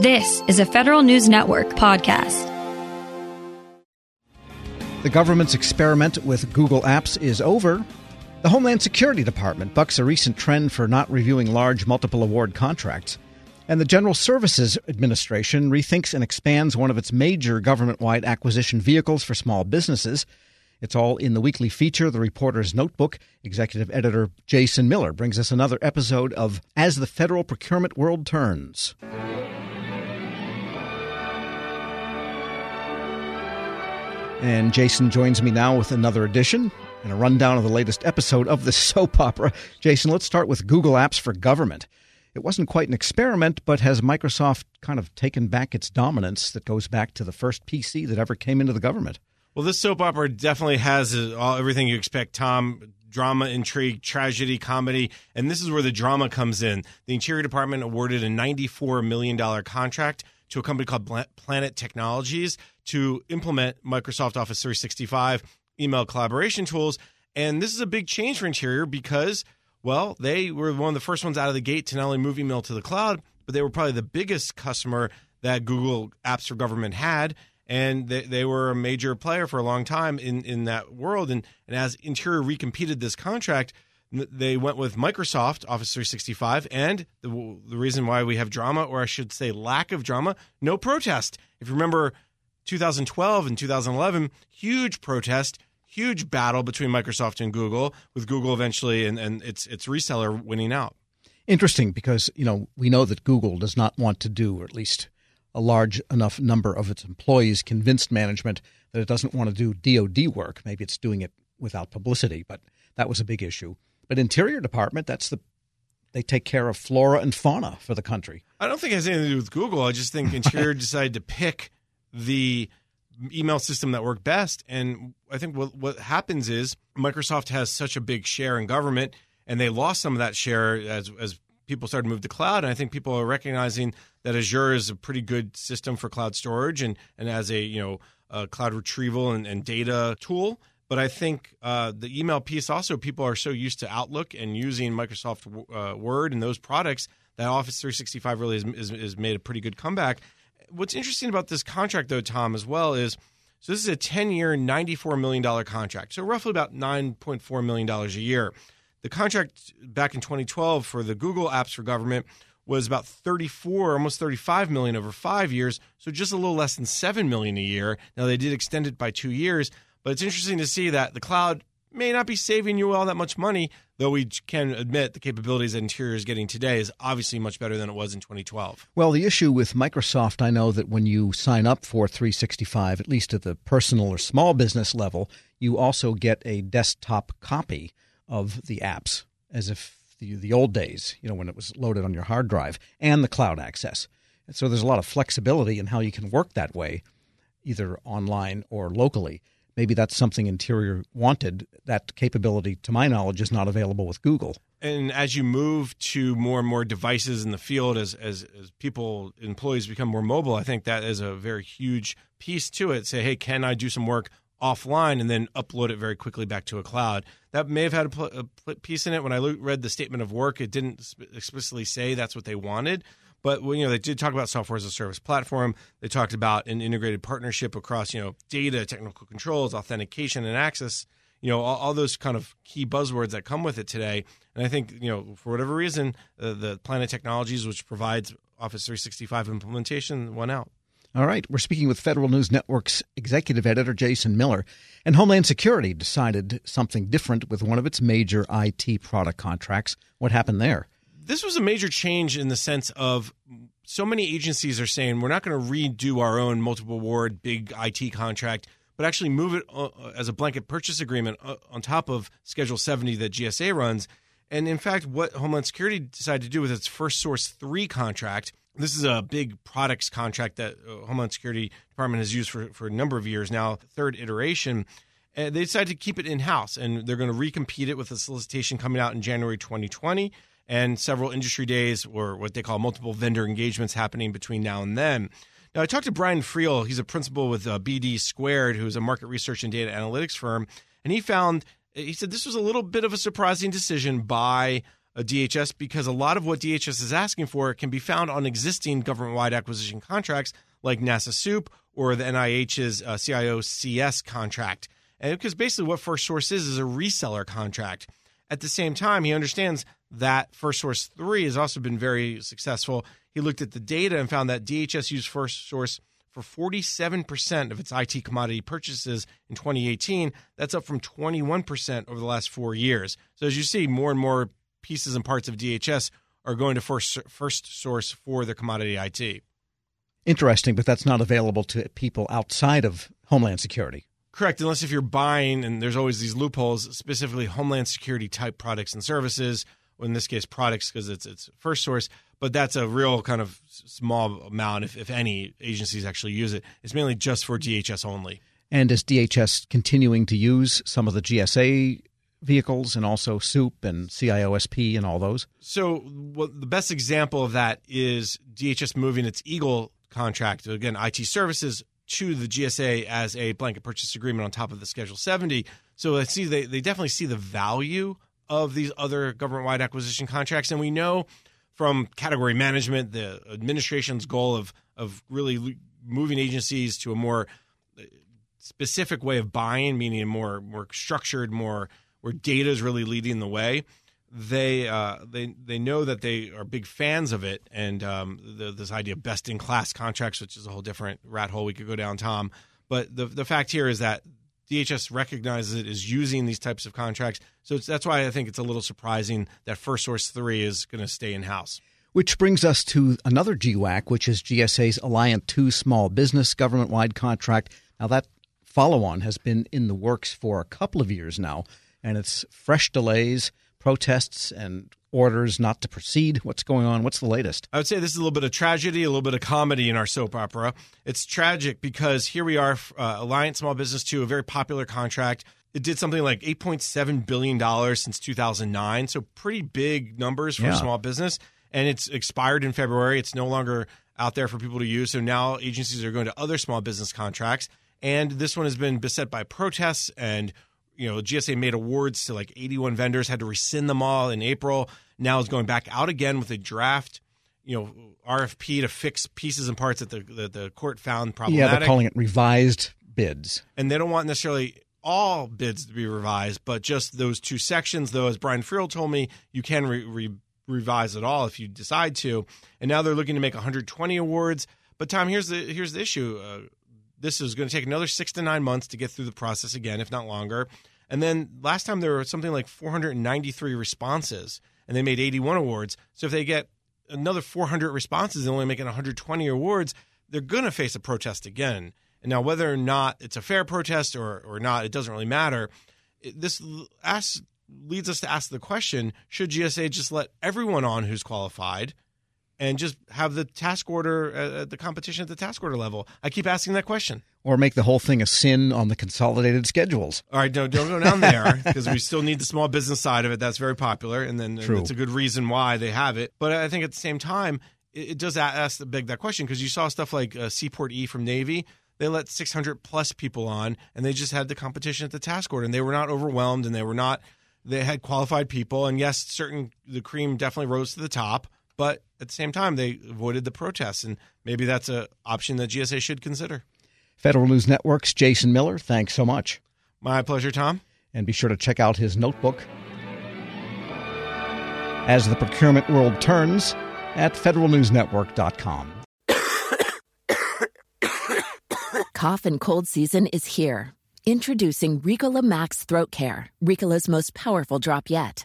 This is a Federal News Network podcast. The government's experiment with Google Apps is over. The Homeland Security Department bucks a recent trend for not reviewing large multiple award contracts. And the General Services Administration rethinks and expands one of its major government wide acquisition vehicles for small businesses. It's all in the weekly feature, The Reporter's Notebook. Executive editor Jason Miller brings us another episode of As the Federal Procurement World Turns. And Jason joins me now with another edition and a rundown of the latest episode of the soap opera. Jason, let's start with Google Apps for Government. It wasn't quite an experiment, but has Microsoft kind of taken back its dominance that goes back to the first PC that ever came into the government? Well, this soap opera definitely has uh, all, everything you expect, Tom. Drama, intrigue, tragedy, comedy, and this is where the drama comes in. The Interior Department awarded a $94 million contract to a company called Planet Technologies to implement Microsoft Office 365 email collaboration tools. And this is a big change for Interior because, well, they were one of the first ones out of the gate to not only move email to the cloud, but they were probably the biggest customer that Google Apps for Government had. And they, they were a major player for a long time in, in that world. And, and as Interior recompeted this contract, they went with Microsoft Office 365, and the, the reason why we have drama, or I should say lack of drama, no protest. If you remember 2012 and 2011, huge protest, huge battle between Microsoft and Google, with Google eventually and, and its its reseller winning out. Interesting, because you know we know that Google does not want to do, or at least a large enough number of its employees convinced management that it doesn't want to do DoD work. Maybe it's doing it without publicity, but that was a big issue. But Interior Department, that's the they take care of flora and fauna for the country. I don't think it has anything to do with Google. I just think Interior decided to pick the email system that worked best. And I think what what happens is Microsoft has such a big share in government, and they lost some of that share as as people started to move to cloud. And I think people are recognizing that Azure is a pretty good system for cloud storage and and as a you know a cloud retrieval and, and data tool. But I think uh, the email piece also, people are so used to Outlook and using Microsoft uh, Word and those products that Office 365 really is is made a pretty good comeback. What's interesting about this contract, though, Tom, as well, is so this is a 10 year, $94 million contract. So roughly about $9.4 million a year. The contract back in 2012 for the Google apps for government was about 34 almost 35 million over 5 years so just a little less than 7 million a year now they did extend it by 2 years but it's interesting to see that the cloud may not be saving you all that much money, though we can admit the capabilities that Interior is getting today is obviously much better than it was in 2012. Well, the issue with Microsoft, I know that when you sign up for 365, at least at the personal or small business level, you also get a desktop copy of the apps as if the, the old days, you know, when it was loaded on your hard drive, and the cloud access. So there's a lot of flexibility in how you can work that way, either online or locally maybe that's something Interior wanted. That capability, to my knowledge, is not available with Google. And as you move to more and more devices in the field, as, as, as people, employees become more mobile, I think that is a very huge piece to it. Say, hey, can I do some work offline and then upload it very quickly back to a cloud? That may have had a, a piece in it. When I read the statement of work, it didn't explicitly say that's what they wanted. But you know, they did talk about software as a service platform. They talked about an integrated partnership across you know data, technical controls, authentication, and access. You know, all, all those kind of key buzzwords that come with it today. And I think you know, for whatever reason, uh, the Planet Technologies, which provides Office 365 implementation, went out. All right. We're speaking with Federal News Network's executive editor, Jason Miller. And Homeland Security decided something different with one of its major IT product contracts. What happened there? This was a major change in the sense of so many agencies are saying we're not going to redo our own multiple award big IT contract, but actually move it uh, as a blanket purchase agreement uh, on top of Schedule 70 that GSA runs. And in fact, what Homeland Security decided to do with its First Source 3 contract, this is a big products contract that uh, Homeland Security Department has used for, for a number of years now, third iteration. And they decided to keep it in house, and they're going to recompete it with a solicitation coming out in January 2020 and several industry days or what they call multiple vendor engagements happening between now and then. Now, I talked to Brian Friel. He's a principal with uh, BD Squared, who's a market research and data analytics firm. And he found, he said this was a little bit of a surprising decision by uh, DHS because a lot of what DHS is asking for can be found on existing government wide acquisition contracts like NASA SEWP or the NIH's uh, CIO-CS contract. And because basically what First Source is is a reseller contract. At the same time, he understands that First Source 3 has also been very successful. He looked at the data and found that DHS used First Source for 47% of its IT commodity purchases in 2018. That's up from 21% over the last four years. So, as you see, more and more pieces and parts of DHS are going to first, first source for their commodity IT. Interesting, but that's not available to people outside of Homeland Security. Correct, unless if you're buying, and there's always these loopholes, specifically Homeland Security type products and services, or in this case, products because it's it's first source. But that's a real kind of small amount, if, if any agencies actually use it. It's mainly just for DHS only. And is DHS continuing to use some of the GSA vehicles and also SEWP and CIOSP and all those? So, well, the best example of that is DHS moving its Eagle contract, again, IT services, to the GSA as a blanket purchase agreement on top of the Schedule 70. So, I see they, they definitely see the value of these other government wide acquisition contracts. And we know from category management, the administration's goal of, of really moving agencies to a more uh, specific way of buying, meaning more, more structured, more where data is really leading the way. They uh, they they know that they are big fans of it, and um, the, this idea of best in class contracts, which is a whole different rat hole we could go down, Tom. But the the fact here is that DHS recognizes it is using these types of contracts, so that's why I think it's a little surprising that First Source Three is going to stay in house. Which brings us to another GWAC, which is GSA's Alliant 2 small business government wide contract. Now, that follow on has been in the works for a couple of years now and it's fresh delays, protests, and orders not to proceed. What's going on? What's the latest? I would say this is a little bit of tragedy, a little bit of comedy in our soap opera. It's tragic because here we are, uh, Alliant Small Business 2, a very popular contract. It did something like $8.7 billion since 2009. So, pretty big numbers for yeah. small business. And it's expired in February. It's no longer out there for people to use. So, now agencies are going to other small business contracts. And this one has been beset by protests and you know, GSA made awards to like 81 vendors, had to rescind them all in April. Now is going back out again with a draft, you know, RFP to fix pieces and parts that the, the, the court found problematic. Yeah, they're calling it revised bids. And they don't want necessarily all bids to be revised, but just those two sections, though, as Brian Friel told me, you can re- re- revise it all if you decide to. And now they're looking to make 120 awards. But Tom, here's the here's the issue. Uh, this is going to take another six to nine months to get through the process again, if not longer. And then last time there were something like 493 responses, and they made 81 awards. So if they get another 400 responses and only making 120 awards, they're going to face a protest again. And now, whether or not it's a fair protest or, or not, it doesn't really matter. This asks, leads us to ask the question should GSA just let everyone on who's qualified and just have the task order, uh, the competition at the task order level? I keep asking that question. Or make the whole thing a SIN on the consolidated schedules. All right, don't, don't go down there because we still need the small business side of it. That's very popular, and then True. that's a good reason why they have it. But I think at the same time, it, it does ask the big that question because you saw stuff like uh, Seaport E from Navy. They let 600 plus people on, and they just had the competition at the task order, and they were not overwhelmed, and they were not. They had qualified people, and yes, certain the cream definitely rose to the top but at the same time, they avoided the protests, and maybe that's an option that GSA should consider. Federal News Network's Jason Miller, thanks so much. My pleasure, Tom. And be sure to check out his notebook as the procurement world turns at federalnewsnetwork.com. Cough and cold season is here. Introducing Ricola Max Throat Care, Ricola's most powerful drop yet.